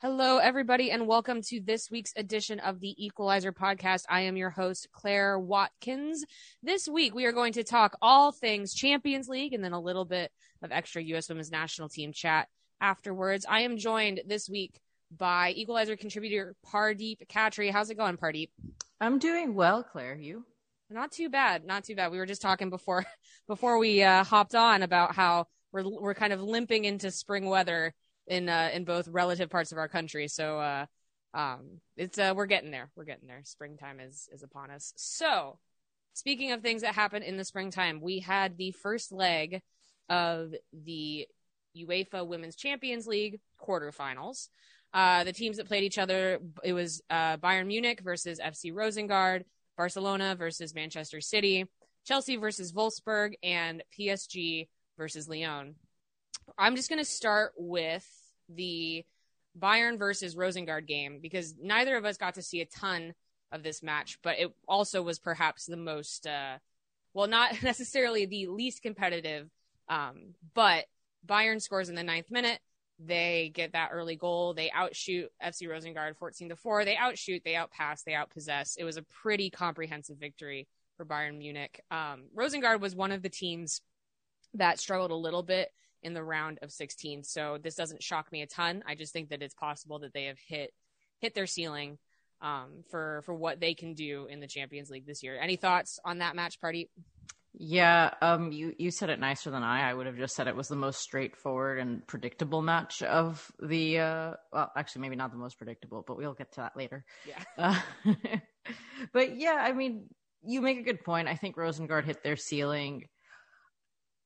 Hello, everybody, and welcome to this week's edition of the Equalizer podcast. I am your host, Claire Watkins. This week, we are going to talk all things Champions League and then a little bit of extra U.S. women's national team chat afterwards. I am joined this week by Equalizer contributor Pardeep Cattry. How's it going, Pardeep? I'm doing well, Claire. You? Not too bad. Not too bad. We were just talking before before we uh, hopped on about how we're we're kind of limping into spring weather in uh, in both relative parts of our country. So uh, um, it's uh, we're getting there. We're getting there. Springtime is is upon us. So speaking of things that happen in the springtime, we had the first leg of the UEFA Women's Champions League quarterfinals. Uh, the teams that played each other, it was uh, Bayern Munich versus FC Rosengard, Barcelona versus Manchester City, Chelsea versus Wolfsburg, and PSG versus Lyon. I'm just going to start with the Bayern versus Rosengard game because neither of us got to see a ton of this match, but it also was perhaps the most, uh, well, not necessarily the least competitive, um, but Bayern scores in the ninth minute. They get that early goal. They outshoot FC Rosengard 14 to 4. They outshoot, they outpass, they outpossess. It was a pretty comprehensive victory for Bayern Munich. Um, Rosengard was one of the teams that struggled a little bit in the round of 16. So this doesn't shock me a ton. I just think that it's possible that they have hit hit their ceiling um, for for what they can do in the Champions League this year. Any thoughts on that match Pardeep? Yeah, um, you you said it nicer than I. I would have just said it was the most straightforward and predictable match of the. Uh, well, actually, maybe not the most predictable, but we'll get to that later. Yeah. Uh, but yeah, I mean, you make a good point. I think Rosengard hit their ceiling.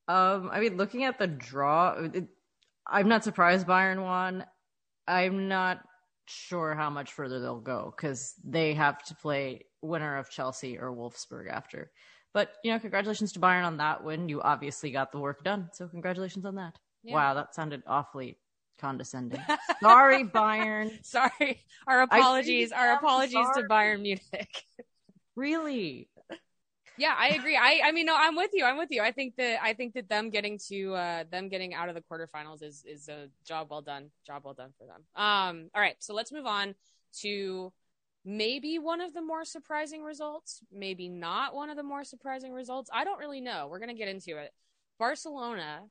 Um, I mean, looking at the draw, it, I'm not surprised Bayern won. I'm not sure how much further they'll go because they have to play winner of Chelsea or Wolfsburg after. But you know, congratulations to Bayern on that win. You obviously got the work done, so congratulations on that. Yeah. Wow, that sounded awfully condescending. Sorry, Bayern. Sorry, our apologies. Our apologies sorry. to Bayern Munich. really? Yeah, I agree. I I mean, no, I'm with you. I'm with you. I think that I think that them getting to uh them getting out of the quarterfinals is is a job well done. Job well done for them. Um. All right, so let's move on to maybe one of the more surprising results, maybe not one of the more surprising results. I don't really know. We're gonna get into it. Barcelona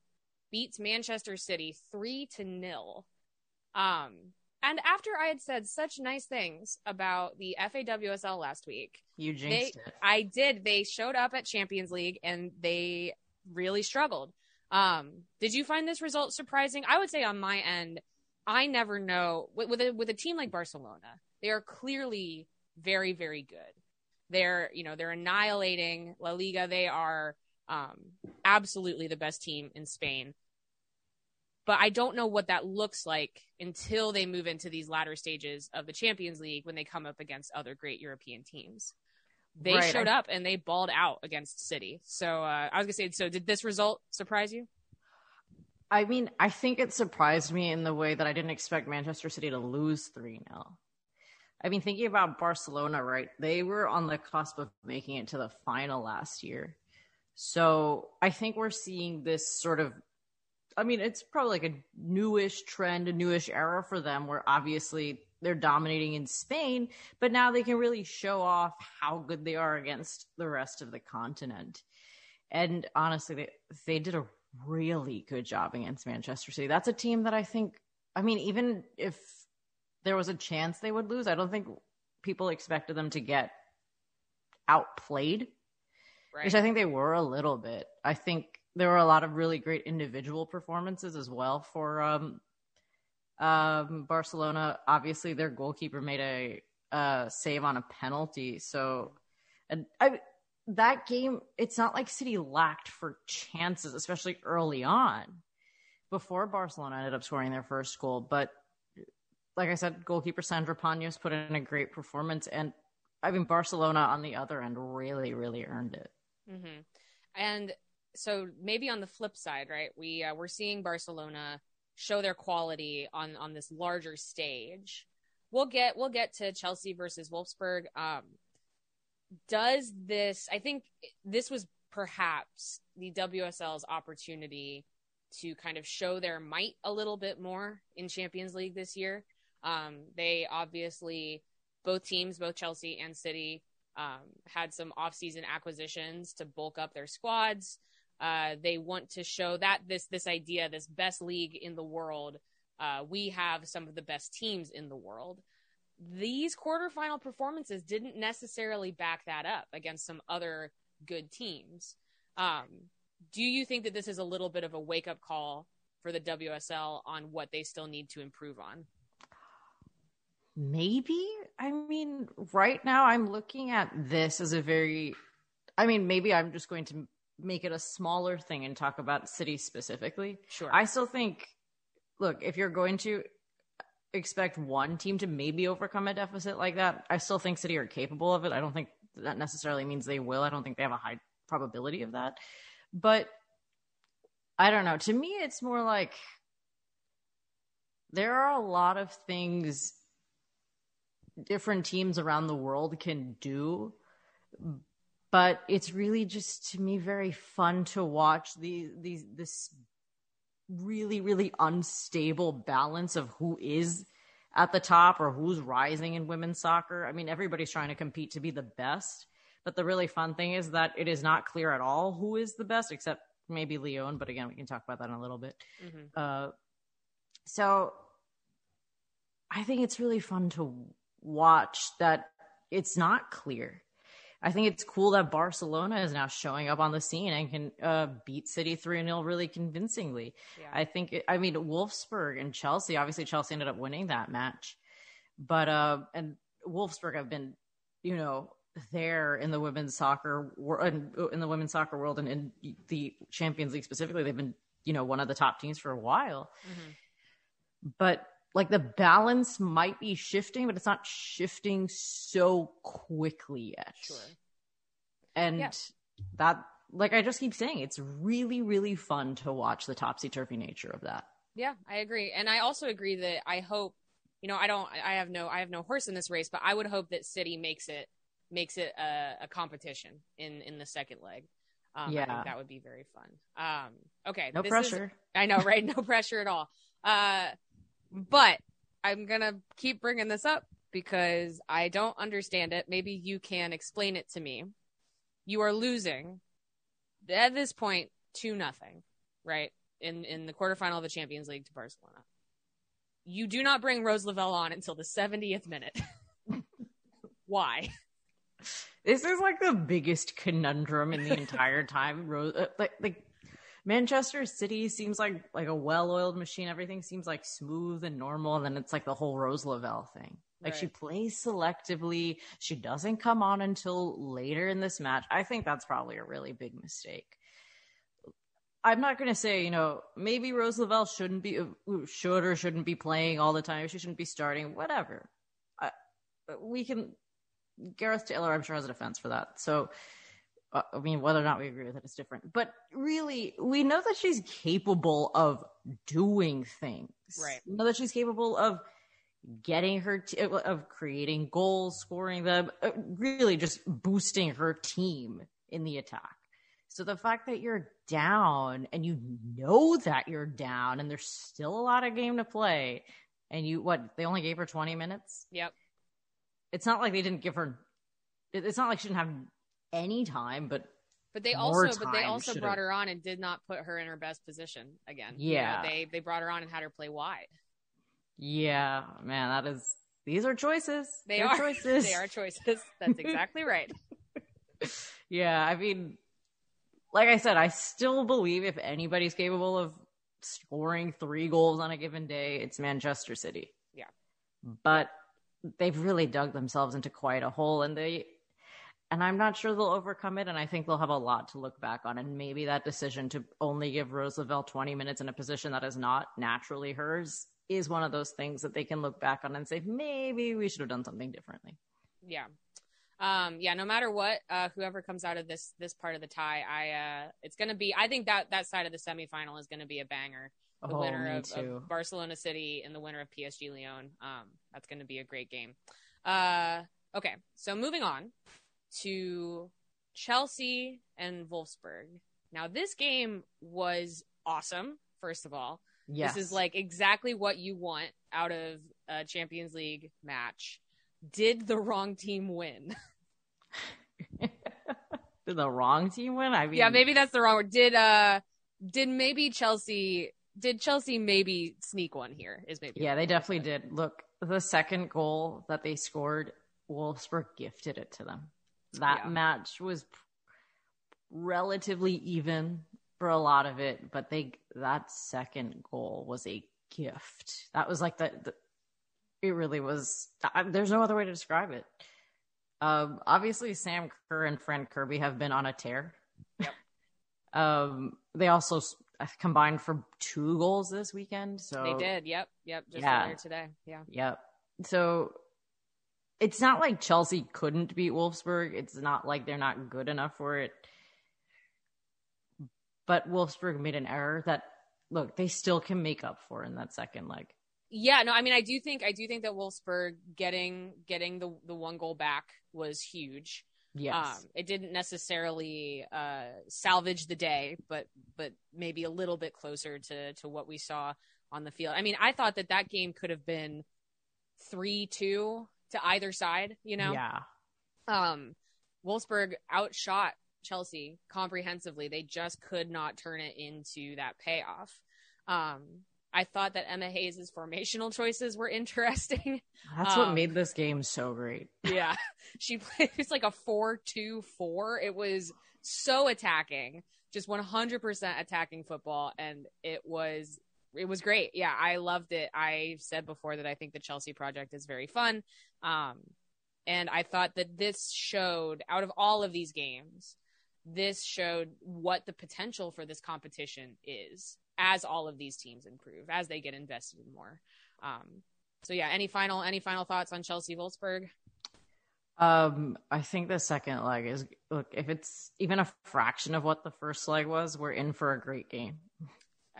beats Manchester City three to nil. Um, and after I had said such nice things about the FAWSL last week, you jinxed they, it. I did. They showed up at Champions League and they really struggled. Um, did you find this result surprising? I would say on my end, I never know with, with a with a team like Barcelona, they are clearly very very good. They're you know they're annihilating La Liga. They are um, absolutely the best team in Spain but I don't know what that looks like until they move into these latter stages of the Champions League when they come up against other great European teams. They right. showed up and they balled out against City. So uh, I was gonna say, so did this result surprise you? I mean, I think it surprised me in the way that I didn't expect Manchester City to lose 3 0. I mean, thinking about Barcelona, right? They were on the cusp of making it to the final last year. So I think we're seeing this sort of I mean, it's probably like a newish trend, a newish era for them where obviously they're dominating in Spain, but now they can really show off how good they are against the rest of the continent. And honestly, they, they did a really good job against Manchester City. That's a team that I think, I mean, even if there was a chance they would lose, I don't think people expected them to get outplayed. right. which I think they were a little bit. I think there were a lot of really great individual performances as well for um, um, Barcelona. Obviously, their goalkeeper made a uh, save on a penalty, so and I that game. It's not like City lacked for chances, especially early on, before Barcelona ended up scoring their first goal. But like I said, goalkeeper Sandra Panos put in a great performance, and I mean Barcelona on the other end really, really earned it. Mm-hmm. And so maybe on the flip side, right? We uh, we're seeing Barcelona show their quality on on this larger stage. We'll get we'll get to Chelsea versus Wolfsburg. Um, does this? I think this was perhaps the WSL's opportunity to kind of show their might a little bit more in Champions League this year. Um, they obviously both teams, both Chelsea and City, um, had some off-season acquisitions to bulk up their squads. Uh, they want to show that this this idea, this best league in the world, uh, we have some of the best teams in the world. These quarterfinal performances didn't necessarily back that up against some other good teams. Um, do you think that this is a little bit of a wake up call for the WSL on what they still need to improve on? Maybe. I mean, right now I'm looking at this as a very, I mean, maybe I'm just going to make it a smaller thing and talk about City specifically. Sure. I still think, look, if you're going to expect one team to maybe overcome a deficit like that, I still think City are capable of it. I don't think that necessarily means they will. I don't think they have a high probability of that. But I don't know. To me, it's more like there are a lot of things different teams around the world can do but it's really just to me very fun to watch the these this really really unstable balance of who is at the top or who's rising in women's soccer. I mean, everybody's trying to compete to be the best, but the really fun thing is that it is not clear at all who is the best, except maybe Lyon. But again, we can talk about that in a little bit. Mm-hmm. Uh, so I think it's really fun to watch that it's not clear. I think it's cool that Barcelona is now showing up on the scene and can uh, beat City 3 0 really convincingly. Yeah. I think, it, I mean, Wolfsburg and Chelsea, obviously, Chelsea ended up winning that match. But, uh, and Wolfsburg have been, you know, there in the women's soccer in, in the women's soccer world and in the Champions League specifically. They've been, you know, one of the top teams for a while. Mm-hmm. But like the balance might be shifting, but it's not shifting so quickly yet. Sure. And Yeah. that, like I just keep saying, it's really, really fun to watch the topsy turvy nature of that. Yeah, I agree. And I also agree that I hope, you know, I don't, I have no, I have no horse in this race, but I would hope that City makes it, makes it a, a competition in, in the second leg. Um, I Yeah. think that would be very fun. Um, okay. No this is- pressure. I know, right? No pressure at all. Uh, but I'm gonna keep bringing this up because I don't understand it. Maybe you can explain it to me. You are losing at this point two nothing, right? In in the quarterfinal of the Champions League to Barcelona. You do not bring Rose Lavelle on until the 70th minute. Why? This is like the biggest conundrum in the entire time. Rose, uh, like, like Manchester City seems like like a well-oiled machine. Everything seems like smooth and normal, and then it's like the whole Rose Lavelle thing. Like she plays selectively. She doesn't come on until later in this match. I think that's probably a really big mistake. I'm not going to say, you know, maybe Rose Lavelle shouldn't be, should or shouldn't be playing all the time. She shouldn't be starting, whatever. I, we can, Gareth Taylor, I'm sure, has a defense for that. So, I mean, whether or not we agree with it is different. But really, we know that she's capable of doing things. Right. We know that she's capable of getting her, t- of creating goals, scoring them, uh, really just boosting her team in the attack. So the fact that you're down and you know that you're down and there's still a lot of game to play and you, what, they only gave her 20 minutes? Yep. It's not like they didn't give her, it's not like she didn't have any time, but But they also, but they also should've- brought her on and did not put her in her best position again. You know, Yeah. they they brought her on and had her play wide. yeah, man, that is, these are choices. They They're are choices. they are choices. That's exactly right. yeah, I mean, like I said, I still believe if anybody's capable of scoring three goals on a given day, it's Manchester City. Yeah. But they've really dug themselves into quite a hole and they and I'm not sure they'll overcome it and I think they'll have a lot to look back on and maybe that decision to only give Rose Lavelle 20 minutes in a position that is not naturally hers is one of those things that they can look back on and say maybe we should have done something differently. Yeah. Um, yeah, no matter what, uh, whoever comes out of this this part of the tie, I uh, it's gonna be. I think that that side of the semifinal is gonna be a banger. The Oh, winner of, of Barcelona City and the winner of PSG Lyon. Um, that's gonna be a great game. Uh, okay, so moving on to Chelsea and Wolfsburg. Now, this game was awesome. First of all, Yes. this is like exactly what you want out of a Champions League match. Did the wrong team win? Did the wrong team win? I mean, yeah, maybe that's the wrong word. Did uh did maybe Chelsea did Chelsea maybe sneak one here? Is maybe Yeah, they definitely did. Look, the second goal that they scored, Wolfsburg gifted it to them. That Yeah. match was relatively even for a lot of it, but they that second goal was a gift. That was like the, the it really was. I, there's no other way to describe it. Um, obviously, Sam Kerr and Fran Kirby have been on a tear. Yep. um, they also combined for two goals this weekend. So They did. Yep. Yep. Just Yeah. today. Yeah. Yep. So it's not like Chelsea couldn't beat Wolfsburg. It's not like they're not good enough for it. But Wolfsburg made an error that look, they still can make up for in that second leg. Yeah, no, I mean I do think I do think that Wolfsburg getting getting the the one goal back was huge. Yes. Um, it didn't necessarily uh, salvage the day, but but maybe a little bit closer to to what we saw on the field. I mean, I thought that that game could have been three two to either side. You know, Yeah. um, Wolfsburg outshot Chelsea comprehensively. They just could not turn it into that payoff. Um, I thought that Emma Hayes' formational choices were interesting. That's what Um, made this game so great. yeah, she played it's like a four-two-four. It was so attacking, just one hundred percent attacking football, and it was it was great. Yeah, I loved it. I said before that I think the Chelsea project is very fun. Um, and I thought that this showed out of all of these games, this showed what the potential for this competition is as all of these teams improve, as they get invested in more. Um, so yeah, any final any final thoughts on Chelsea Wolfsburg? Um, I think the second leg is look, if it's even a fraction of what the first leg was, we're in for a great game.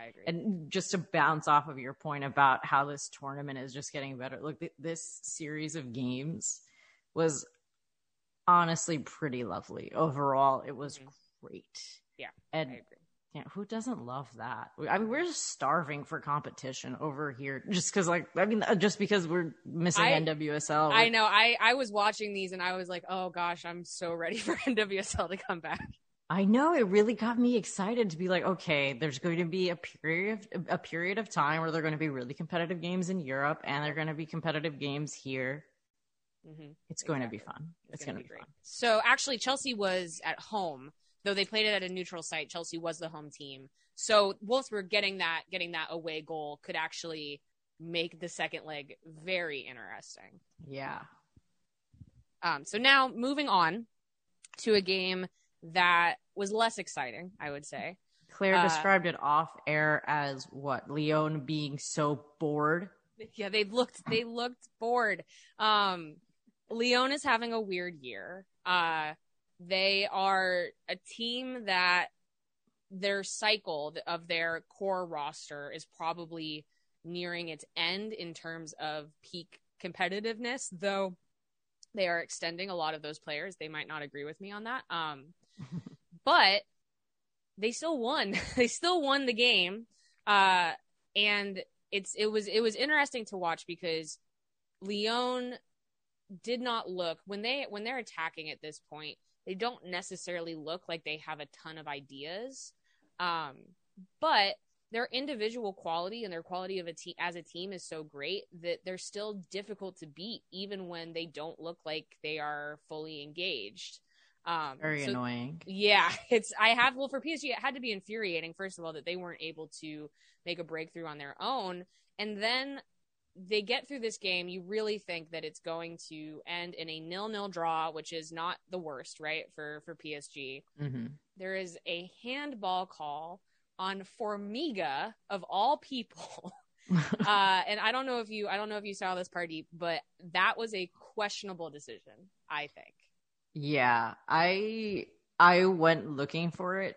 I agree. And just to bounce off of your point about how this tournament is just getting better, look, th- this series of games was honestly pretty lovely. Overall, it was Mhm. great. Yeah, And I agree. yeah, who doesn't love that? I mean, we're just starving for competition over here just because, like, I mean, uh, just because we're missing I- NWSL. I know. I I was watching these and I was like, oh gosh, I'm so ready for NWSL to come back. I know it really got me excited to be like, okay, there's going to be a period a period of time where they're going to be really competitive games in Europe and they're going to be competitive games here. Mm-hmm. It's going to be fun. It's, going to be, great. fun. So actually, Chelsea was at home, though they played it at a neutral site. Chelsea was the home team. So Wolfsburg getting that getting that away goal could actually make the second leg very interesting. Yeah. Um, so now moving on to a game that was less exciting, I would say. Claire Uh, described it off air as what? Lyon being so bored. Yeah, they looked they looked bored. Um Lyon is having a weird year. Uh they are a team that their cycle of their core roster is probably nearing its end in terms of peak competitiveness, though they are extending a lot of those players. They might not agree with me on that. Um but they still won. they still won the game. Uh and it's it was it was interesting to watch because Lyon did not look when they when they're attacking at this point they don't necessarily look like they have a ton of ideas um but their individual quality and their quality of a team as a team is so great that they're still difficult to beat even when they don't look like they are fully engaged Um, Very so- annoying. Yeah, it's I have well for PSG it had to be infuriating first of all that they weren't able to make a breakthrough on their own. And then they get through this game you really think that it's going to end in a nil-nil draw which is not the worst right for for PSG hmm there is a handball call on Formiga of all people. Uh and I don't know if you I don't know if you saw this Pardeep but that was a questionable decision I think Yeah, I I went looking for it,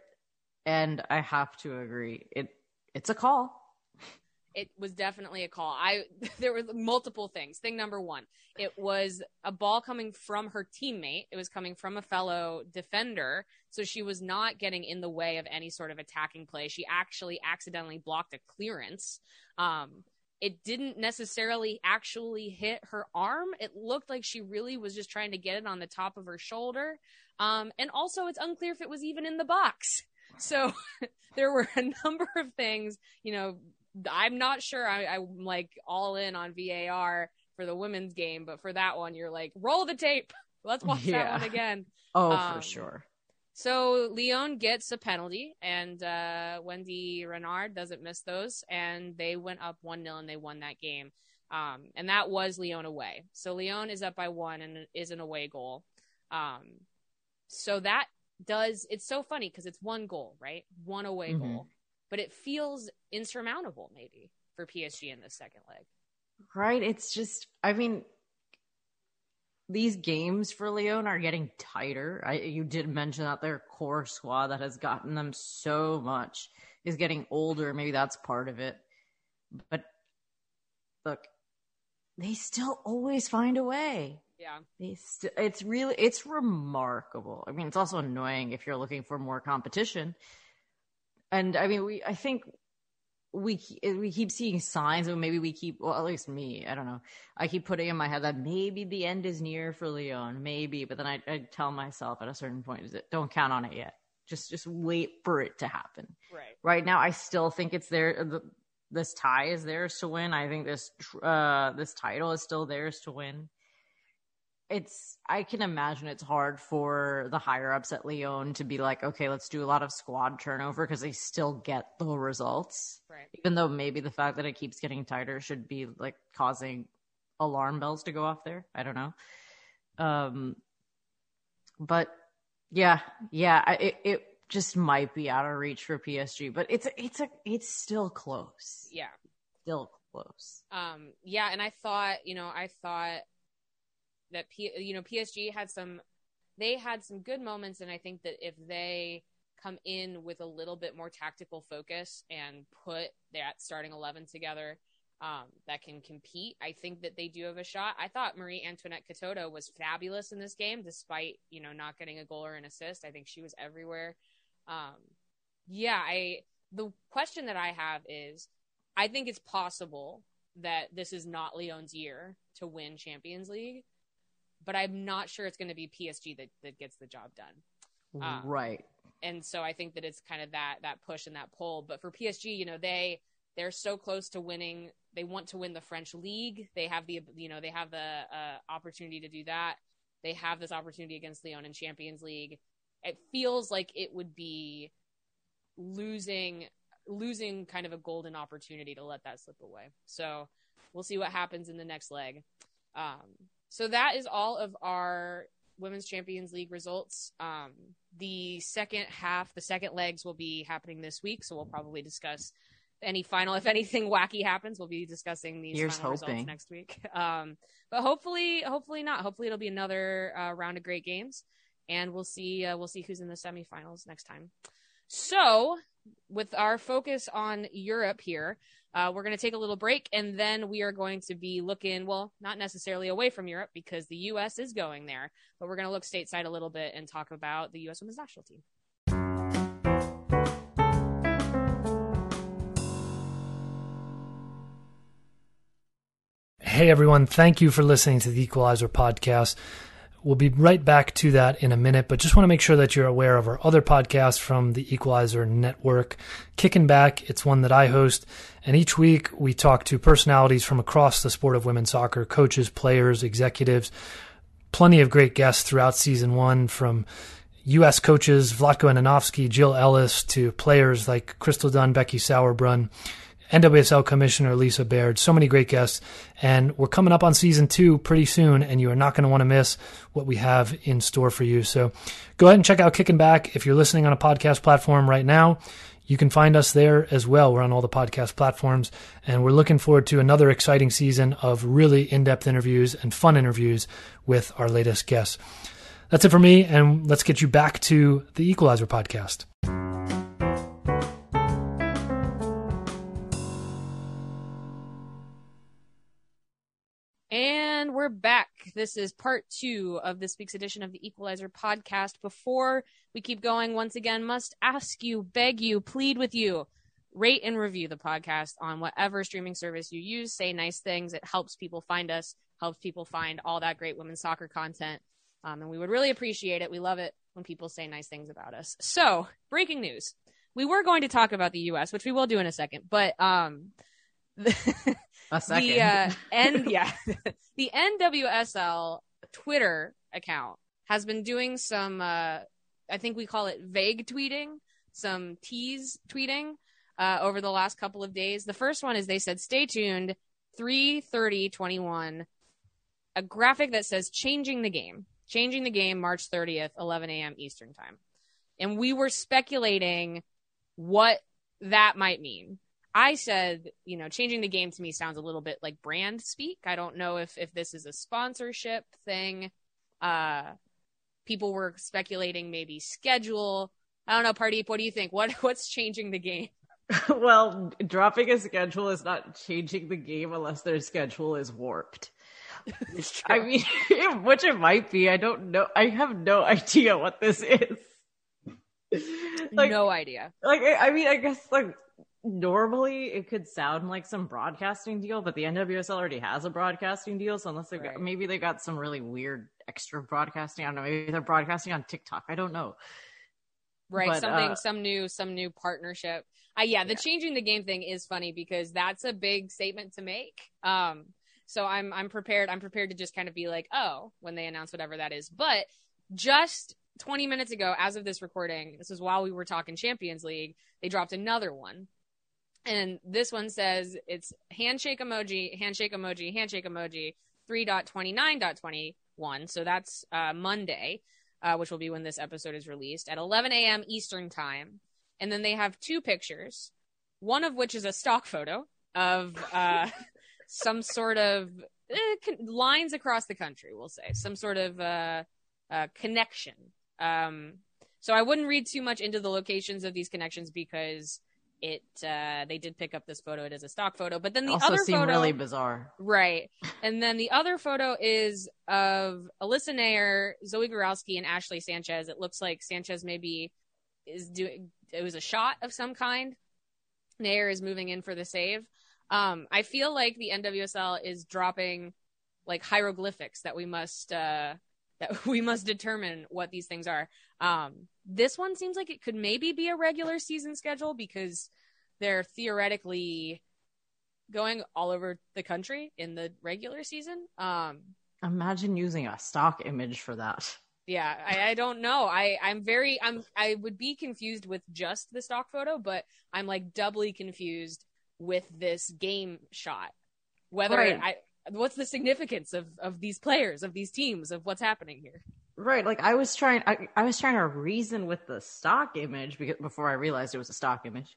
and I have to agree. It it's a call. it was definitely a call. I there were multiple things. Thing number one, it was a ball coming from her teammate. It was coming from a fellow defender, so she was not getting in the way of any sort of attacking play. She actually accidentally blocked a clearance. Um, it didn't necessarily actually hit her arm. It looked like she really was just trying to get it on the top of her shoulder. Um, and also, it's unclear if it was even in the box. So there were a number of things, you know, I'm not sure I, I'm like all in on VAR for the women's game, but for that one, you're like, roll the tape. Let's watch that one again. Oh, Um, for sure. So Lyon gets a penalty, and uh, Wendie Renard doesn't miss those, and they went up one 0 and they won that game. Um, and that was Lyon away. So Lyon is up by one and it is an away goal. Um, so that does it's so funny because it's one goal, right? One away Mhm. goal, but it feels insurmountable maybe for PSG in the second leg. Right? It's just. I mean, these games for Lyon are getting tighter. I you did mention that their core squad that has gotten them so much is getting older. Maybe that's part of it. But look, they still always find a way. Yeah, They st- it's really it's remarkable. I mean, it's also annoying if you're looking for more competition. And I mean, we I think we we keep seeing signs, and maybe we keep well, at least me. I don't know. I keep putting in my head that maybe the end is near for Lyon, maybe. But then I, I tell myself at a certain point, is it don't count on it yet. Just just wait for it to happen right. right now i still think it's there the, this tie is theirs to win i think this uh this title is still theirs to win it's i can imagine it's hard for the higher ups at lyon to be like okay let's do a lot of squad turnover because they still get the results. Right. even though maybe the fact that it keeps getting tighter should be like causing alarm bells to go off there. I don't know. Um but yeah yeah it, it just might be out of reach for psg but it's it's a it's still close. Yeah. still close. Um, yeah, and I thought, you know, I thought that P, you know, PSG had some, they had some good moments, and I think that if they come in with a little bit more tactical focus and put that starting eleven together, um, that can compete, I think that they do have a shot. I thought Marie Antoinette Katoto was fabulous in this game, despite you know not getting a goal or an assist. I think she was everywhere. Um, yeah, I the question that I have is I think it's possible that this is not Lyon's year to win Champions League, but I'm not sure it's going to be PSG that, that gets the job done. Ah. right And so I think that it's kind of that that push and that pull. But for PSG, you know, they they're so close to winning. They want to win the French league. They have the you know they have the uh, opportunity to do that. They have this opportunity against Lyon in Champions League. It feels like it would be losing losing kind of a golden opportunity to let that slip away. So we'll see what happens in the next leg. Um, so that is all of our women's champions league results. Um, the second half, the second legs will be happening this week. So we'll probably discuss any final, if anything wacky happens, we'll be discussing these Here's final results next week. Um, but hopefully, hopefully not. Hopefully it'll be another uh, round of great games and we'll see, uh, we'll see who's in the semifinals next time. So with our focus on Europe here, uh, we're going to take a little break and then we are going to be looking, well, not necessarily away from Europe because the U.S. is going there, but we're going to look stateside a little bit and talk about the U.S. women's national team. Hey everyone, thank you for listening to the Equalizer podcast. We'll be right back to that in a minute, but just want to make sure that you're aware of our other podcast from the Equalizer Network. Kicking Back, it's one that I host, and each week we talk to personalities from across the sport of women's soccer, coaches, players, executives, plenty of great guests throughout season one from U.S. coaches Vlatko Andonovski, Jill Ellis, to players like Crystal Dunn, Becky Sauerbrunn, NWSL Commissioner Lisa Baird. So many great guests. And we're coming up on season two pretty soon, and you are not going to want to miss what we have in store for you. So go ahead and check out Kicking Back. If you're listening on a podcast platform right now, you can find us there as well. We're on all the podcast platforms, and we're looking forward to another exciting season of really in depth interviews and fun interviews with our latest guests. That's it for me, and let's get you back to the Equalizer podcast. We're back. This is part two of this week's edition of the Equalizer podcast. Before we keep going, once again, must ask you, beg you, plead with you, rate and review the podcast on whatever streaming service you use. Say nice things. It helps people find us, helps people find all that great women's soccer content. Um, and we would really appreciate it. We love it when people say nice things about us. So, breaking news. We were going to talk about the US, which we will do in a second, but um, the, A second. the uh, N yeah the NWSL Twitter account has been doing some uh, I think we call it vague tweeting, some tease tweeting uh, over the last couple of days. The first one is they said stay tuned 3:30:21 a graphic that says changing the game. Changing the game March 30th 11 a.m. Eastern time. And we were speculating what that might mean. I said, you know, changing the game to me sounds a little bit like brand speak. I don't know if if this is a sponsorship thing. Uh people were speculating maybe schedule. I don't know, Pardeep, what do you think? What what's changing the game? well, dropping a schedule is not changing the game unless their schedule is warped. I mean, which it might be. I don't know. I have no idea what this is. like, no idea. like I I mean, I guess like normally it could sound like some broadcasting deal, but the NWSL already has a broadcasting deal. So unless they Right. got maybe they got some really weird extra broadcasting. I don't know. Maybe they're broadcasting on TikTok. I don't know. Right, But, something, uh, some new, some new partnership. Uh, yeah, the Yeah. changing the game thing is funny because that's a big statement to make. Um, so I'm, I'm prepared. I'm prepared to just kind of be like, oh, when they announce whatever that is. But just 20 minutes ago, as of this recording, this is while we were talking Champions League, they dropped another one. And this one says it's handshake emoji, handshake emoji, handshake emoji, 3.29.21. So that's uh, Monday, uh, which will be when this episode is released at 11 a.m. Eastern time. And then they have two pictures, one of which is a stock photo of uh, some sort of eh, con- lines across the country, we'll say, some sort of uh, uh, connection. Um, so I wouldn't read too much into the locations of these connections because it uh, they did pick up this photo. It is a stock photo, but then the also other photo really bizarre. Right. And then the other photo is of Alyssa Naeher, Zoe Goralski, and Ashley Sanchez. It looks like Sanchez maybe is doing it was a shot of some kind. Naeher is moving in for the save. Um, I feel like the NWSL is dropping like hieroglyphics that we must uh that we must determine what these things are. Um, this one seems like it could maybe be a regular season schedule because they're theoretically going all over the country in the regular season. Um, Imagine using a stock image for that. yeah, I, I don't know. I, I'm very, I'm, I would be confused with just the stock photo, but I'm like doubly confused with this game shot. Whether Right. I, what's the significance of, of these players, of these teams, of what's happening here? Right, like I was trying, I, I was trying to reason with the stock image because before I realized it was a stock image,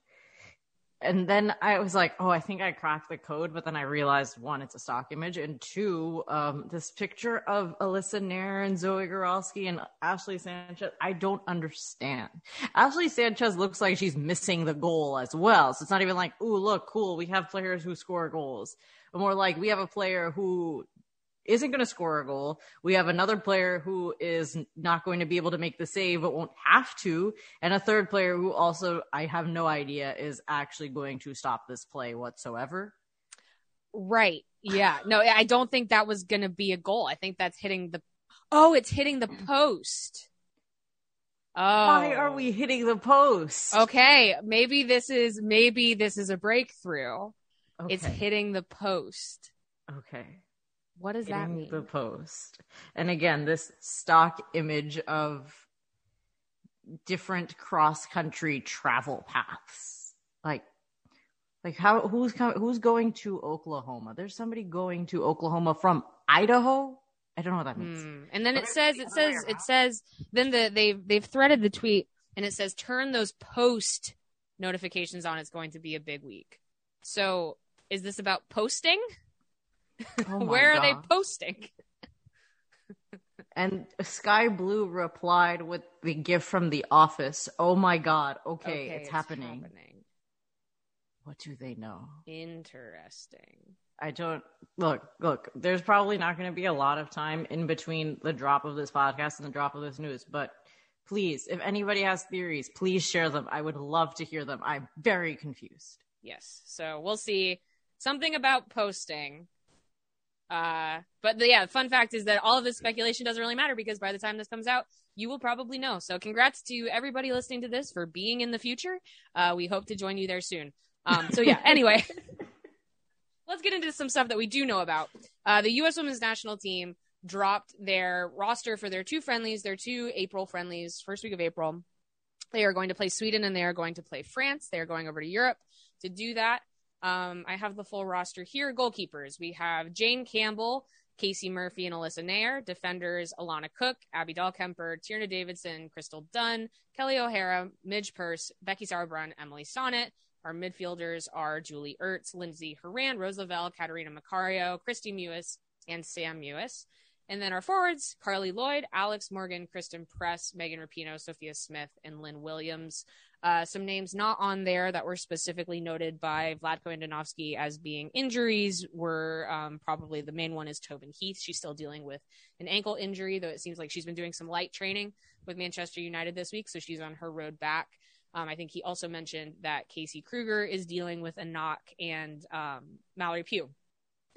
and then I was like, oh, I think I cracked the code. But then I realized one, it's a stock image, and two, um, this picture of Alyssa Naeher and Zoe Goralski and Ashley Sanchez, I don't understand. Ashley Sanchez looks like she's missing the goal as well, so it's not even like, ooh, look, cool, we have players who score goals. But more like we have a player who isn't going to score a goal. We have another player who is not going to be able to make the save, but won't have to. And a third player who also, I have no idea, is actually going to stop this play whatsoever. Right. Yeah. No, I don't think that was going to be a goal. I think that's hitting the, oh, it's hitting the post. Oh. Why are oh. we hitting the post? Okay. Maybe this is, maybe this is a breakthrough. Okay. It's hitting the post. okay. What does that mean? The post. And again, this stock image of different cross country travel paths. Like like how who's com- who's going to Oklahoma? There's somebody going to Oklahoma from Idaho? I don't know what that means. Hmm. And then it says, it says, it says, then the they've they've threaded the tweet, and it says turn those post notifications on. It's going to be a big week. So is this about posting? Oh Where are they posting? And Sky Blue replied with the gift from the office. Oh my god, okay, it's, happening. What do they know? Interesting. I don't look, look, there's probably not going to be a lot of time in between the drop of this podcast and the drop of this news, but please, if anybody has theories, please share them. I would love to hear them. I'm very confused. Yes. So we'll see. Something about posting. Uh, but the, yeah, fun fact is that all of this speculation doesn't really matter because by the time this comes out, you will probably know. So congrats to everybody listening to this for being in the future. Uh, we hope to join you there soon. Um, so yeah, anyway, let's get into some stuff that we do know about. Uh, the U.S. women's national team dropped their roster for their two friendlies, their two April friendlies, first week of April. They are going to play Sweden and they are going to play France. They are going over to Europe to do that. Um, I have the full roster here. Goalkeepers. We have Jane Campbell, Casey Murphy, and Alyssa Naeher. Defenders, Alana Cook, Abby Dahlkemper, Tierney Davidson, Crystal Dunn, Kelly O'Hara, Midge Purce, Becky Sauerbrunn, Emily Sonnett. Our midfielders are Julie Ertz, Lindsay Horan, Rose Lavelle, Catarina Macario, Kristie Mewis, and Sam Mewis. And then our forwards, Carli Lloyd, Alex Morgan, Christen Press, Megan Rapinoe, Sophia Smith, and Lynn Williams. Uh, some names not on there that were specifically noted by Vlatko Andonovski as being injuries were um, probably the main one is Tobin Heath. She's still dealing with an ankle injury, though it seems like she's been doing some light training with Manchester United this week, so she's on her road back. Um, I think he also mentioned that Casey Krueger is dealing with a knock, and um, Mallory Pugh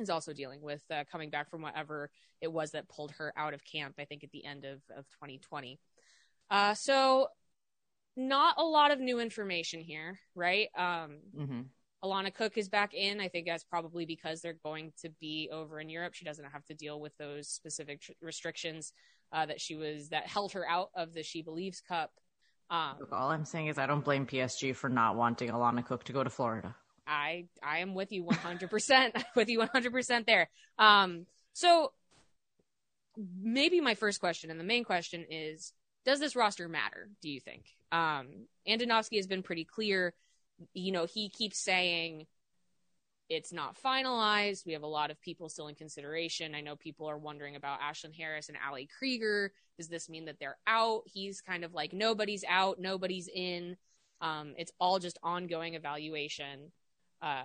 is also dealing with uh, coming back from whatever it was that pulled her out of camp. I think at the end of of 2020. Uh, so not a lot of new information here, right? Um, Mm-hmm. Alana Cook is back in. I think that's probably because they're going to be over in Europe. She doesn't have to deal with those specific tr- restrictions uh, that she was that held her out of the She Believes Cup. Um, Look, all I'm saying is I don't blame PSG for not wanting Alana Cook to go to Florida. I I am with you 100% with you 100% there. Um so maybe my first question and the main question is does this roster matter, do you think? Um Andonovski has been pretty clear, you know, he keeps saying it's not finalized. We have a lot of people still in consideration. I know people are wondering about Ashlyn Harris and Ali Krieger. Does this mean that they're out? He's kind of like nobody's out, nobody's in. Um, it's all just ongoing evaluation. Uh,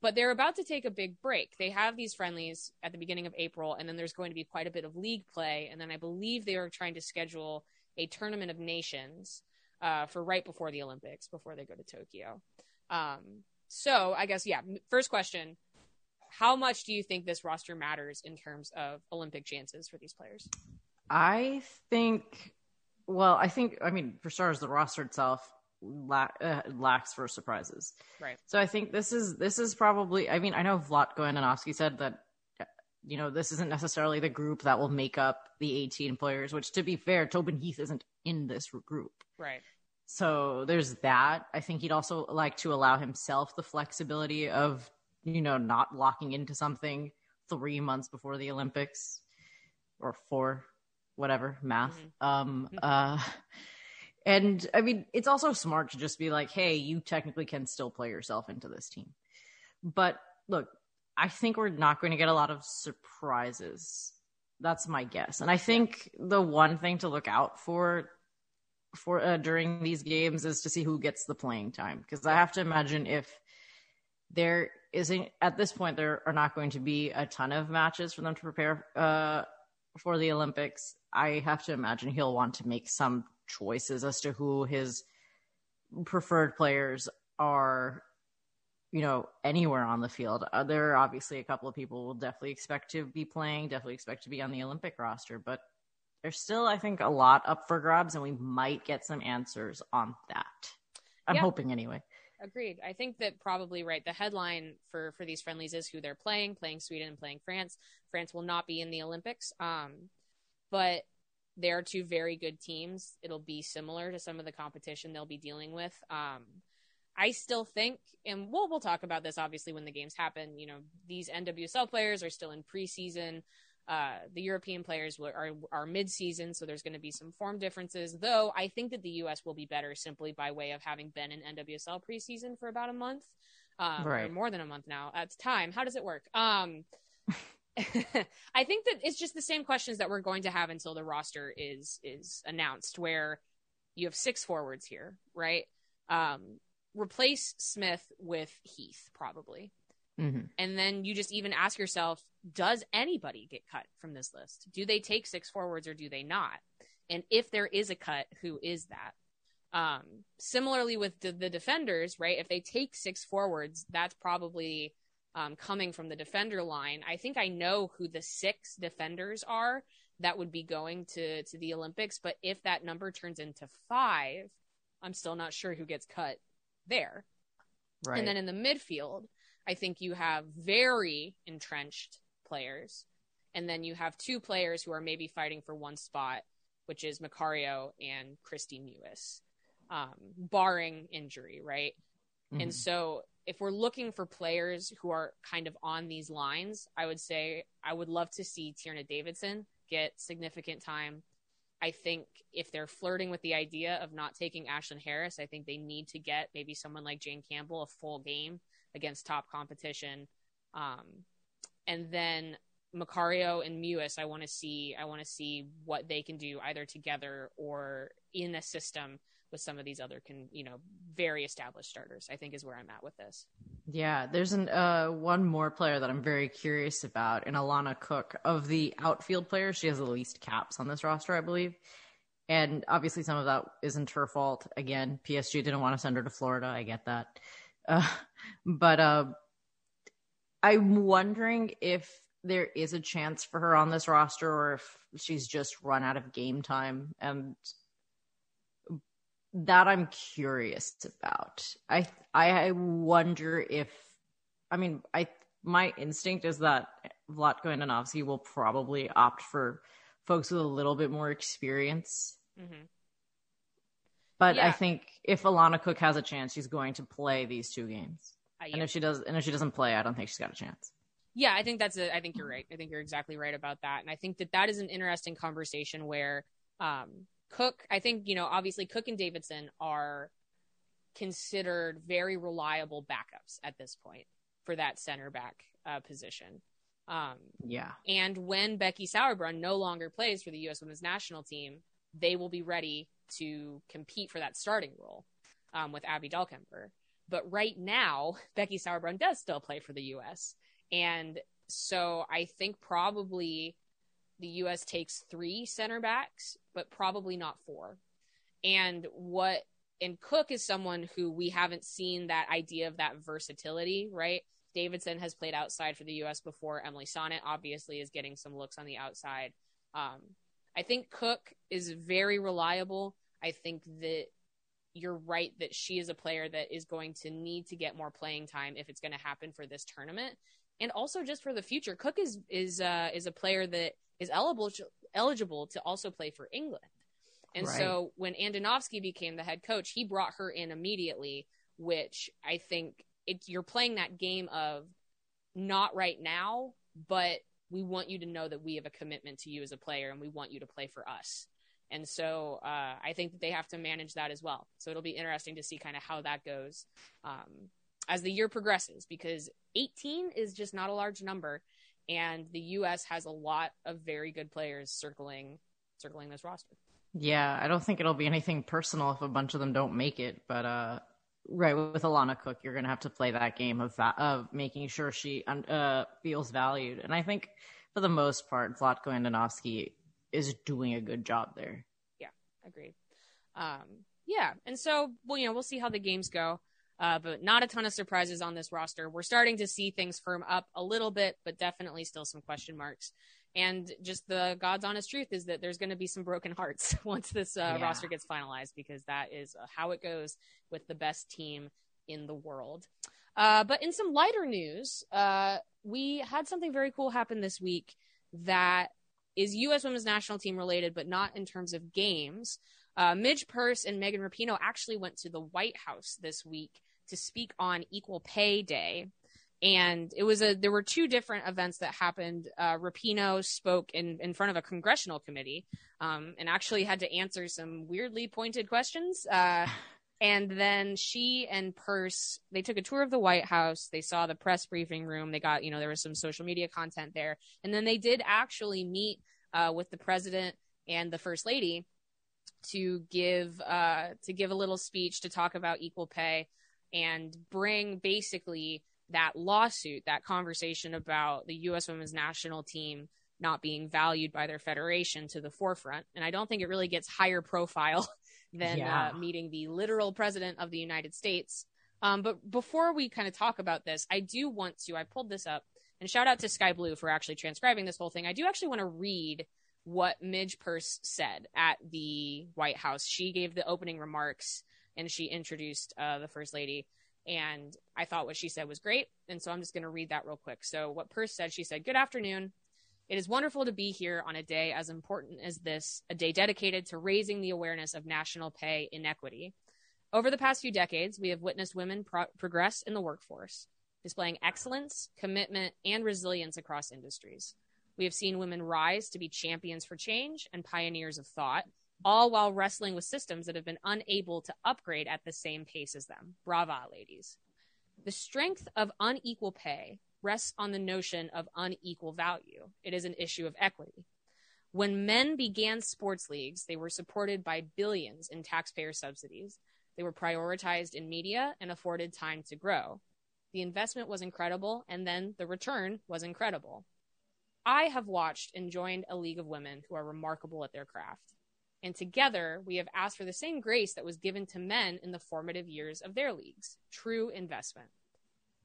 but they're about to take a big break. They have these friendlies at the beginning of April, and then there's going to be quite a bit of league play. And then I believe they are trying to schedule a tournament of nations uh, for right before the Olympics, before they go to Tokyo. Um, so I guess, yeah, first question How much do you think this roster matters in terms of Olympic chances for these players? I think, well, I think, I mean, for starters, the roster itself la- uh, lacks for surprises. Right. So I think this is this is probably. I mean, I know Vlatko Andonovski said that, you know, this isn't necessarily the group that will make up the 18 players. Which, to be fair, Tobin Heath isn't in this group. Right. So there's that. I think he'd also like to allow himself the flexibility of, you know, not locking into something three months before the Olympics or four, whatever, math. Um, uh, and I mean, it's also smart to just be like, hey, you technically can still play yourself into this team. But look, I think we're not going to get a lot of surprises. That's my guess. And I think the one thing to look out for for uh, during these games is to see who gets the playing time because I have to imagine if there isn't at this point there are not going to be a ton of matches for them to prepare uh, for the Olympics. I have to imagine he'll want to make some choices as to who his preferred players are. You know, anywhere on the field. Uh, there are obviously a couple of people will definitely expect to be playing, definitely expect to be on the Olympic roster, but there's still, I think, a lot up for grabs, and we might get some answers on that. I'm Yeah. hoping anyway. Agreed. I think that probably right. The headline for for these friendlies is who they're playing, playing Sweden and playing France. France will not be in the Olympics. Um, but they're two very good teams. It'll be similar to some of the competition they'll be dealing with. Um, I still think, and we'll we'll talk about this obviously when the games happen. You know, these NWSL players are still in preseason. Uh, the European players will, are are mid season, so there's going to be some form differences. Though I think that the U.S. will be better simply by way of having been in NWSL preseason for about a month, um, or Right. more than a month now. At time, how does it work? Um, I think that it's just the same questions that we're going to have until the roster is is announced, where you have six forwards here, right? Um, replace Smith with Heath, probably. hmm And then you just even ask yourself, does anybody get cut from this list? Do they take six forwards or do they not? And if there is a cut, who is that? Um, similarly with the, the defenders, right? If they take six forwards, that's probably um, coming from the defender line. I think I know who the six defenders are that would be going to to the Olympics, but if that number turns into five, I'm still not sure who gets cut there. Right. And then in the midfield, I think you have very entrenched players. And then you have two players who are maybe fighting for one spot, which is Macario and Kristie Mewis, um, barring injury, right? And Mhm. so if we're looking for players who are kind of on these lines, I would say I would love to see Tierna Davidson get significant time. I think if they're flirting with the idea of not taking Ashlyn Harris, I think they need to get maybe someone like Jane Campbell a full game against top competition. Um, and then Macario and Mewis, I want to see. I want to see what they can do either together or in a system with some of these other, can you know, very established starters. I think is where I'm at with this. Yeah, there's an uh one more player that I'm very curious about, and Alana Cook of the outfield players. She has the least caps on this roster, I believe. And obviously, some of that isn't her fault. Again, PSG didn't want to send her to Florida. I get that, uh, but uh, I'm wondering if there is a chance for her on this roster, or if she's just run out of game time, and that I'm curious about. I I wonder if I mean I my instinct is that Vlatko Andonovski will probably opt for folks with a little bit more experience. hmm But I think if Alana Cook has a chance, she's going to play these two games. Uh, And if she does, and if she doesn't play, I don't think she's got a chance. yeah, I think that's a. I think you're right. I think you're exactly right about that, and I think that that is an interesting conversation where um, Cook. I think you know, obviously, Cook and Davidson are considered very reliable backups at this point for that center back uh, position. Um, Yeah, and when Becky Sauerbrunn no longer plays for the U.S. Women's National Team, they will be ready to compete for that starting role um, with Abby Dahlkemper. But right now, Becky Sauerbrunn does still play for the U.S. And so I think probably the U.S. takes three center backs, but probably not four. And what and Cook is someone who we haven't seen that idea of that versatility, right? Davidson has played outside for the U.S. before. Emily Sonnett obviously is getting some looks on the outside. Um, I think Cook is very reliable. I think that you're right that she is a player that is going to need to get more playing time if it's going to happen for this tournament, and also just for the future. Cook is is uh, is a player that is eligible eligible to also play for England. And Right. so when Andonovski became the head coach, he brought her in immediately, which I think it, you're playing that game of not right now, but we want you to know that we have a commitment to you as a player and we want you to play for us. And so uh, I think that they have to manage that as well. So it'll be interesting to see kind of how that goes um, as the year progresses because 18 is just not a large number. And the U.S. has a lot of very good players circling circling this roster. yeah. I don't think it'll be anything personal if a bunch of them don't make it. But uh, right with Alana Cook, you're gonna have to play that game of va- of making sure she uh feels valued. And I think for the most part, Vlatko Andonovski is doing a good job there. Yeah, agreed. Um, yeah, and so well, you know, we'll see how the games go. Uh, but not a ton of surprises on this roster. We're starting to see things firm up a little bit, but definitely still some question marks. And just the God's honest truth is that there's going to be some broken hearts once this uh, Yeah. roster gets finalized because that is uh, how it goes with the best team in the world. Uh, but in some lighter news, uh, we had something very cool happen this week that is U.S. women's national team related, but not in terms of games. Uh, Midge Purce and Megan Rapinoe actually went to the White House this week to speak on Equal Pay Day. And it was a there were two different events that happened. Uh, Rapinoe spoke in, in front of a congressional committee um, and actually had to answer some weirdly pointed questions. Uh, and then she and Purce they took a tour of the White House. They saw the press briefing room. They got you know there was some social media content there, and then they did actually meet uh, with the president and the first lady to give uh, to give a little speech to talk about equal pay and bring basically that lawsuit, that conversation about the U.S. women's national team not being valued by their federation to the forefront. And I don't think it really gets higher profile than Yeah. uh, meeting the literal president of the United States. Um, but before we kind of talk about this, I do want to, I pulled this up and shout out to Sky Blue for actually transcribing this whole thing. I do actually want to read what Midge Purce said at the White House. She gave the opening remarks and she introduced uh, the First Lady. And I thought what she said was great. And so I'm just going to read that real quick. So, what Purce said, she said, Good afternoon. It is wonderful to be here on a day as important as this, a day dedicated to raising the awareness of national pay inequity. Over the past few decades, we have witnessed women pro- progress in the workforce, displaying excellence, commitment, and resilience across industries. We have seen women rise to be champions for change and pioneers of thought, all while wrestling with systems that have been unable to upgrade at the same pace as them. Brava, ladies. The strength of unequal pay rests on the notion of unequal value. It is an issue of equity. When men began sports leagues, they were supported by billions in taxpayer subsidies. They were prioritized in media and afforded time to grow. The investment was incredible, and then the return was incredible. I have watched and joined a league of women who are remarkable at their craft. And together, we have asked for the same grace that was given to men in the formative years of their leagues true investment.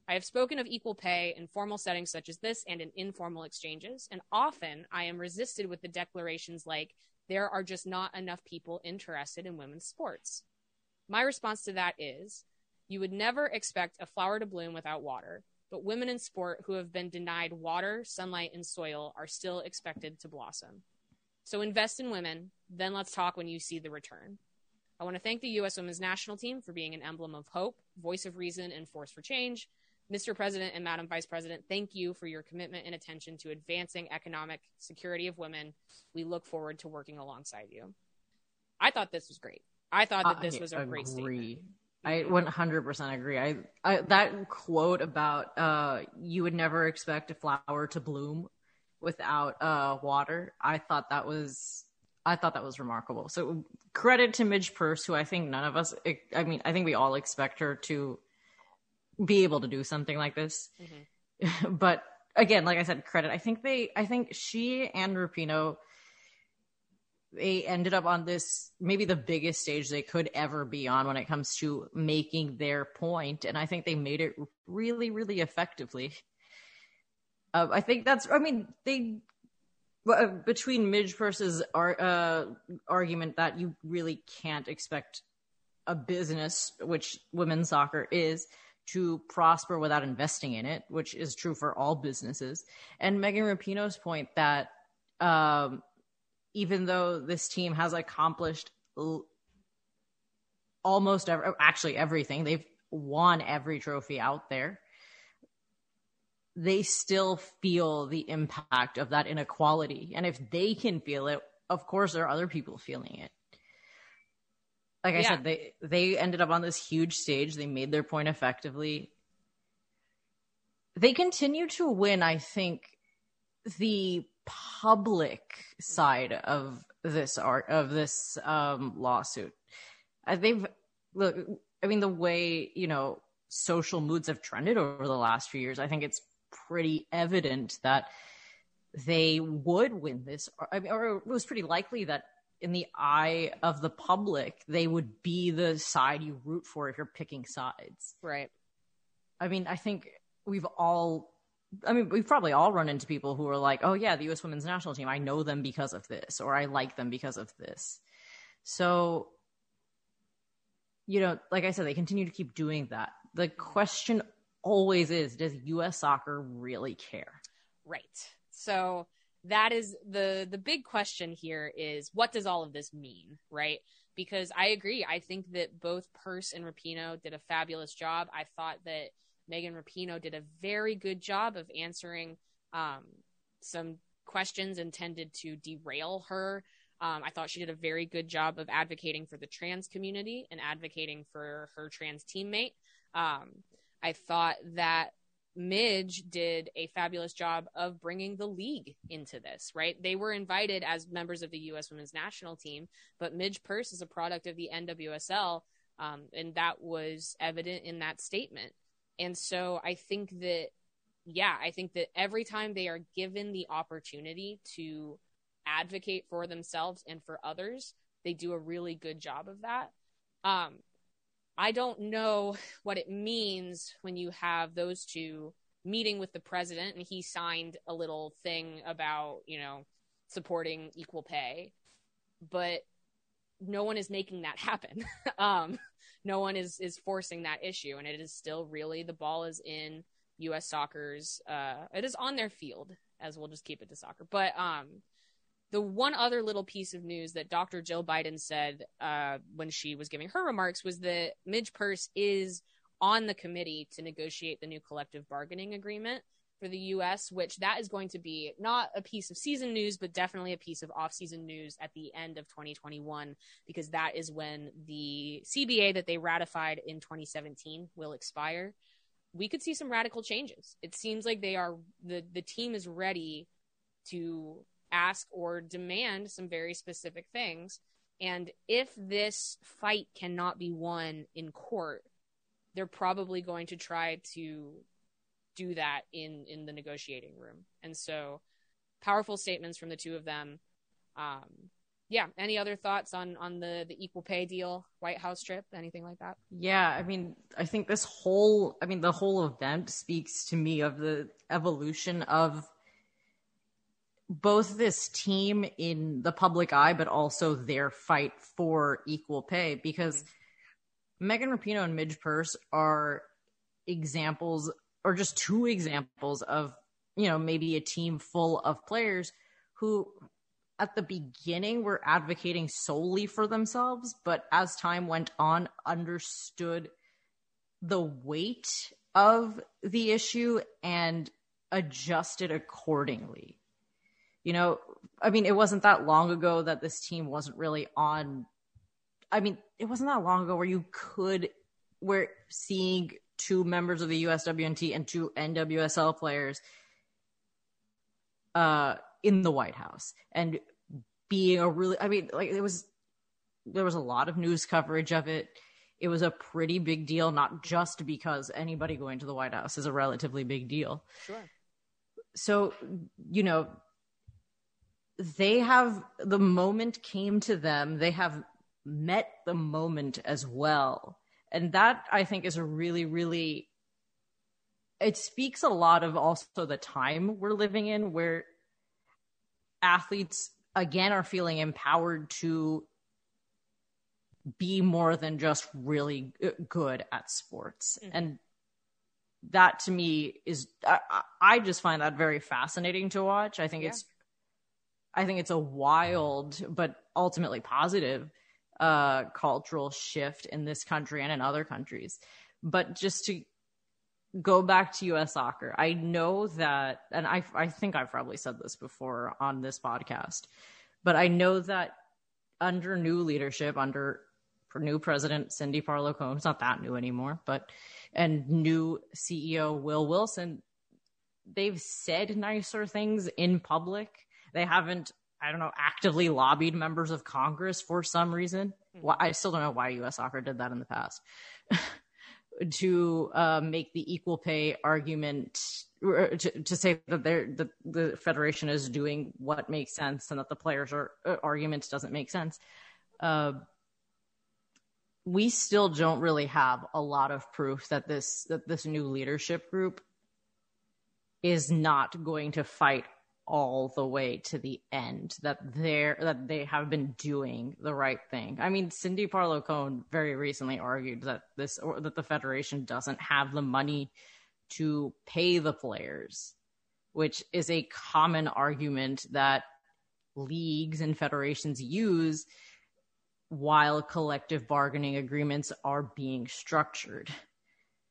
I have spoken of equal pay in formal settings such as this and in informal exchanges, and often I am resisted with the declarations like, there are just not enough people interested in women's sports. My response to that is, you would never expect a flower to bloom without water, but women in sport who have been denied water, sunlight, and soil are still expected to blossom. So invest in women, then let's talk when you see the return. I want to thank the U.S. Women's National Team for being an emblem of hope, voice of reason, and force for change. Mr. President and Madam Vice President, thank you for your commitment and attention to advancing economic security of women. We look forward to working alongside you. I thought this was great. I thought that this I was a great statement. agree. I 100% agree. I, I that quote about uh you would never expect a flower to bloom without uh water. I thought that was I thought that was remarkable. So credit to Midge Purce, who I think none of us. I mean, I think we all expect her to be able to do something like this. Mhm. but again, like I said, credit. I think they. I think she and Rapinoe they ended up on this maybe the biggest stage they could ever be on when it comes to making their point and i think they made it really really effectively uh, i think that's i mean they uh, between midge Purce's ar- uh, argument that you really can't expect a business which women's soccer is to prosper without investing in it which is true for all businesses and megan rapinoe's point that um, even though this team has accomplished l- almost ever, actually everything, they've won every trophy out there. They still feel the impact of that inequality. And if they can feel it, of course, there are other people feeling it. Like I Yeah. said, they they ended up on this huge stage. They made their point effectively. They continue to win, I think, the public side of this art of this um, lawsuit. Uh, they've look. I mean, the way you know social moods have trended over the last few years, I think it's pretty evident that they would win this. Or, I mean, or it was pretty likely that in the eye of the public, they would be the side you root for if you're picking sides. Right. I mean, I think we've all I mean, we've probably all run into people who are like, "Oh yeah, the U.S. Women's National Team. I know them because of this, or I like them because of this." So, you know, like I said, they continue to keep doing that. The question always is, does U.S. soccer really care? Right. So that is the the big question here is what does all of this mean, right? Because I agree. I think that both Purce and Rapinoe did a fabulous job. I thought that Megan Rapinoe did a very good job of answering um, some questions intended to derail her. Um, I thought she did a very good job of advocating for the trans community and advocating for her trans teammate. Um, I thought that Midge did a fabulous job of bringing the league into this, right? They were invited as members of the U.S. women's national team, but Midge Purce is a product of the NWSL, um, and that was evident in that statement. And so I think that, yeah, I think that every time they are given the opportunity to advocate for themselves and for others, they do a really good job of that. Um, I don't know what it means when you have those two meeting with the president and he signed a little thing about, you know, supporting equal pay, but no one is making that happen. um, no one is is forcing that issue, and it is still really the ball is in U.S. Soccer's. Uh, it is on their field, as we'll just keep it to soccer. But um, the one other little piece of news that Dr. Jill Biden said uh, when she was giving her remarks was that Midge Purce is on the committee to negotiate the new collective bargaining agreement for the US, which that is going to be not a piece of season news, but definitely a piece of off-season news at the end of 2021, because that is when the CBA that they ratified in 2017 will expire. We could see some radical changes. It seems like they are the the team is ready to ask or demand some very specific things. And if this fight cannot be won in court, they're probably going to try to do that in in the negotiating room. And so, powerful statements from the two of them. Um, yeah. Any other thoughts on on the the equal pay deal, White House trip, anything like that? Yeah, I mean, I think this whole, I mean, the whole event speaks to me of the evolution of both this team in the public eye, but also their fight for equal pay. Because mm-hmm. Megan Rapinoe and Midge Purce are examples or just two examples of, you know, maybe a team full of players who at the beginning were advocating solely for themselves, but as time went on, understood the weight of the issue and adjusted accordingly. You know, I mean, it wasn't that long ago that this team wasn't really on. I mean, it wasn't that long ago where you could, where seeing two members of the USWNT and two NWSL players uh, in the White House and being a really, I mean, like it was, there was a lot of news coverage of it. It was a pretty big deal, not just because anybody going to the White House is a relatively big deal. Sure. So, you know, they have the moment came to them. They have met the moment as well and that I think is a really, really, it speaks a lot of also the time we're living in where athletes again are feeling empowered to be more than just really good at sports. Mm-hmm. And that to me is, I, I, just find that very fascinating to watch. I think yeah. it's, I think it's a wild, but ultimately positive uh, cultural shift in this country and in other countries. But just to go back to US soccer, I know that, and I, I think I've probably said this before on this podcast, but I know that under new leadership, under new president Cindy Parlow it's not that new anymore, but and new CEO Will Wilson, they've said nicer things in public. They haven't I don't know, actively lobbied members of Congress for some reason. Mm-hmm. Well, I still don't know why U.S. Soccer did that in the past. to uh, make the equal pay argument, to, to say that the, the federation is doing what makes sense and that the players' are, uh, argument doesn't make sense. Uh, we still don't really have a lot of proof that this that this new leadership group is not going to fight all the way to the end that they're that they have been doing the right thing. I mean, Cindy Parlow Cone very recently argued that this or that the federation doesn't have the money to pay the players, which is a common argument that leagues and federations use while collective bargaining agreements are being structured.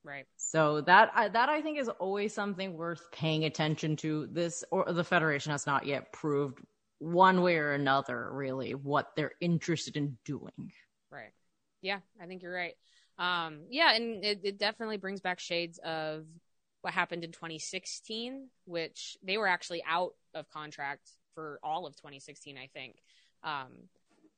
Right. So that that I think is always something worth paying attention to. This or the Federation has not yet proved one way or another really what they're interested in doing. Right. Yeah, I think you're right. Um, yeah, and it, it definitely brings back shades of what happened in 2016, which they were actually out of contract for all of 2016, I think. Um,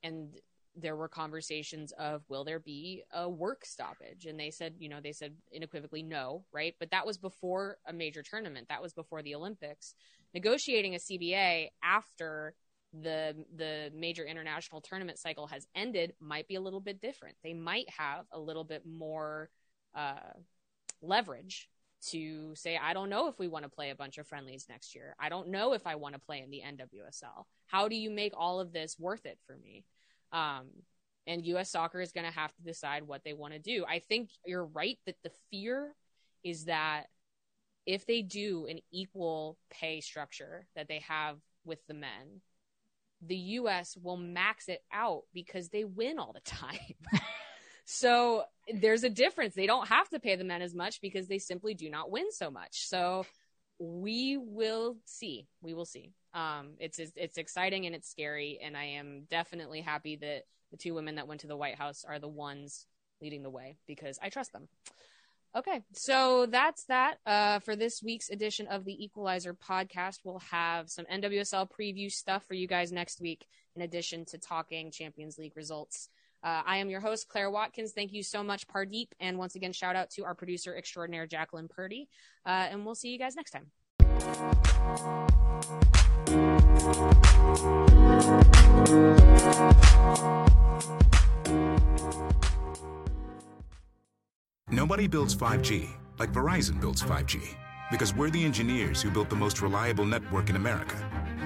and there were conversations of will there be a work stoppage? And they said you know they said unequivocally no right? But that was before a major tournament. That was before the olympics. Negotiating a cba after the the major international tournament cycle has ended might be a little bit different. They might have a little bit more uh, leverage to say i don't know if we want to play a bunch of friendlies next year. I don't know if i want to play in the nwsl how do you make all of this worth it for me um, and U.S. soccer is going to have to decide what they want to do. I think you're right that the fear is that if they do an equal pay structure that they have with the men, the U.S. will max it out because they win all the time. so there's a difference. They don't have to pay the men as much because they simply do not win so much. So we will see. We will see. Um, it's it's exciting and it's scary, and I am definitely happy that the two women that went to the White House are the ones leading the way because I trust them. Okay, so that's that uh, for this week's edition of the Equalizer podcast. We'll have some NWSL preview stuff for you guys next week, in addition to talking Champions League results. Uh, I am your host, Claire Watkins. Thank you so much, Pardeep. And once again, shout out to our producer extraordinaire, Jacqueline Purdy. Uh, and we'll see you guys next time. Nobody builds 5G like Verizon builds 5G because we're the engineers who built the most reliable network in America.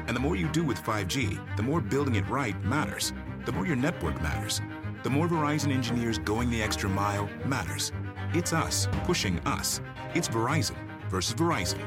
And the more you do with 5G, the more building it right matters. The more your network matters. The more Verizon engineers going the extra mile matters. It's us pushing us. It's Verizon versus Verizon.